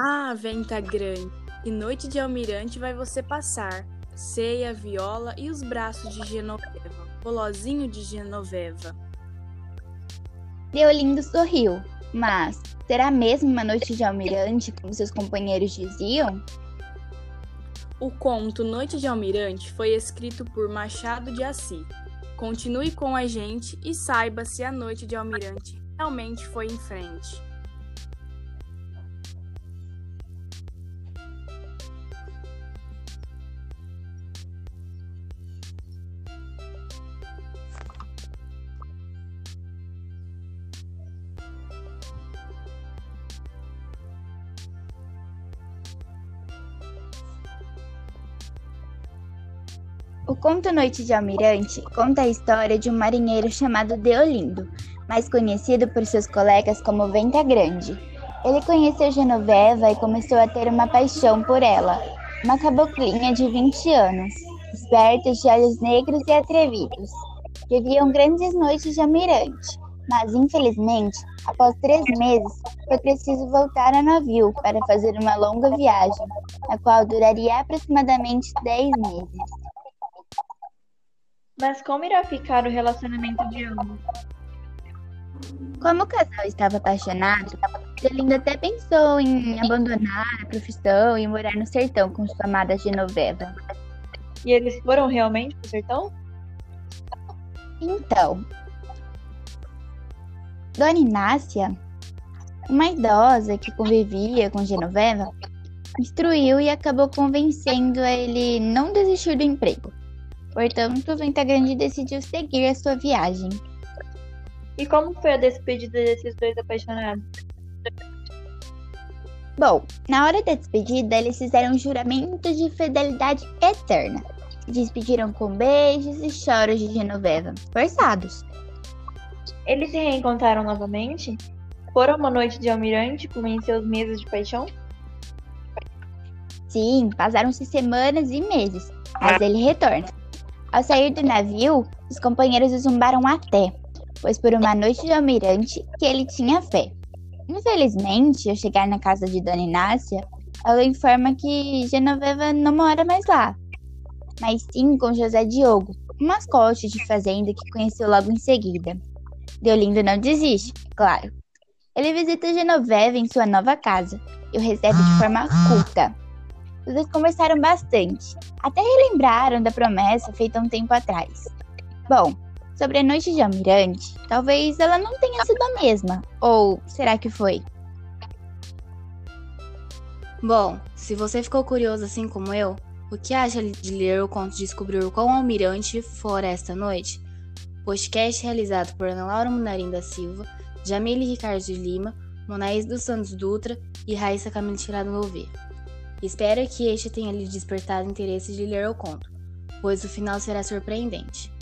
Ah, venta grande, que noite de almirante vai você passar. Ceia, viola e os braços de Genoveva, bolozinho de Genoveva. Deolindo sorriu, mas será mesmo uma noite de almirante, como seus companheiros diziam? O conto Noite de Almirante foi escrito por Machado de Assis. Continue com a gente e saiba se a Noite de Almirante realmente foi em frente. O conto Noite de Almirante conta a história de um marinheiro chamado Deolindo, mais conhecido por seus colegas como Venta Grande. Ele conheceu Genoveva e começou a ter uma paixão por ela, uma caboclinha de 20 anos, esperta, de olhos negros e atrevidos. Viviam grandes noites de almirante, mas infelizmente, após três meses, foi preciso voltar a navio para fazer uma longa viagem, a qual duraria aproximadamente 10 meses. Mas como irá ficar o relacionamento de ambos? Como o casal estava apaixonado, Delinda até pensou em abandonar a profissão e morar no sertão com sua amada Genoveva. E eles foram realmente pro sertão? Então, Dona Inácia, uma idosa que convivia com Genoveva, instruiu e acabou convencendo a ele não desistir do emprego. Portanto, Venta Grande decidiu seguir a sua viagem. E como foi a despedida desses dois apaixonados? Bom, na hora da despedida, eles fizeram um juramento de fidelidade eterna. Despediram com beijos e choros de Genoveva, forçados. Eles se reencontraram novamente? Foram uma noite de almirante como em seus meses de paixão? Sim, passaram-se semanas e meses, mas ele retorna. Ao sair do navio, os companheiros o zumbaram até, pois por uma noite de almirante que ele tinha fé. Infelizmente, ao chegar na casa de Dona Inácia, ela informa que Genoveva não mora mais lá, mas sim com José Diogo, um mascote de fazenda que conheceu logo em seguida. Deolindo não desiste, claro. Ele visita Genoveva em sua nova casa e o recebe de forma culta. Dois conversaram bastante, até relembraram da promessa feita um tempo atrás. Bom, sobre a noite de Almirante, talvez ela não tenha sido a mesma. Ou será que foi? Bom, se você ficou curioso assim como eu, o que acha de ler o conto de descobrir qual almirante fora esta noite? Podcast realizado por Ana Laura Munarim da Silva, Jamile Ricardo de Lima, Monaís dos Santos Dutra e Raíssa Camilo Tirado Louveira. Espero que este tenha lhe despertado interesse de ler o conto, pois o final será surpreendente.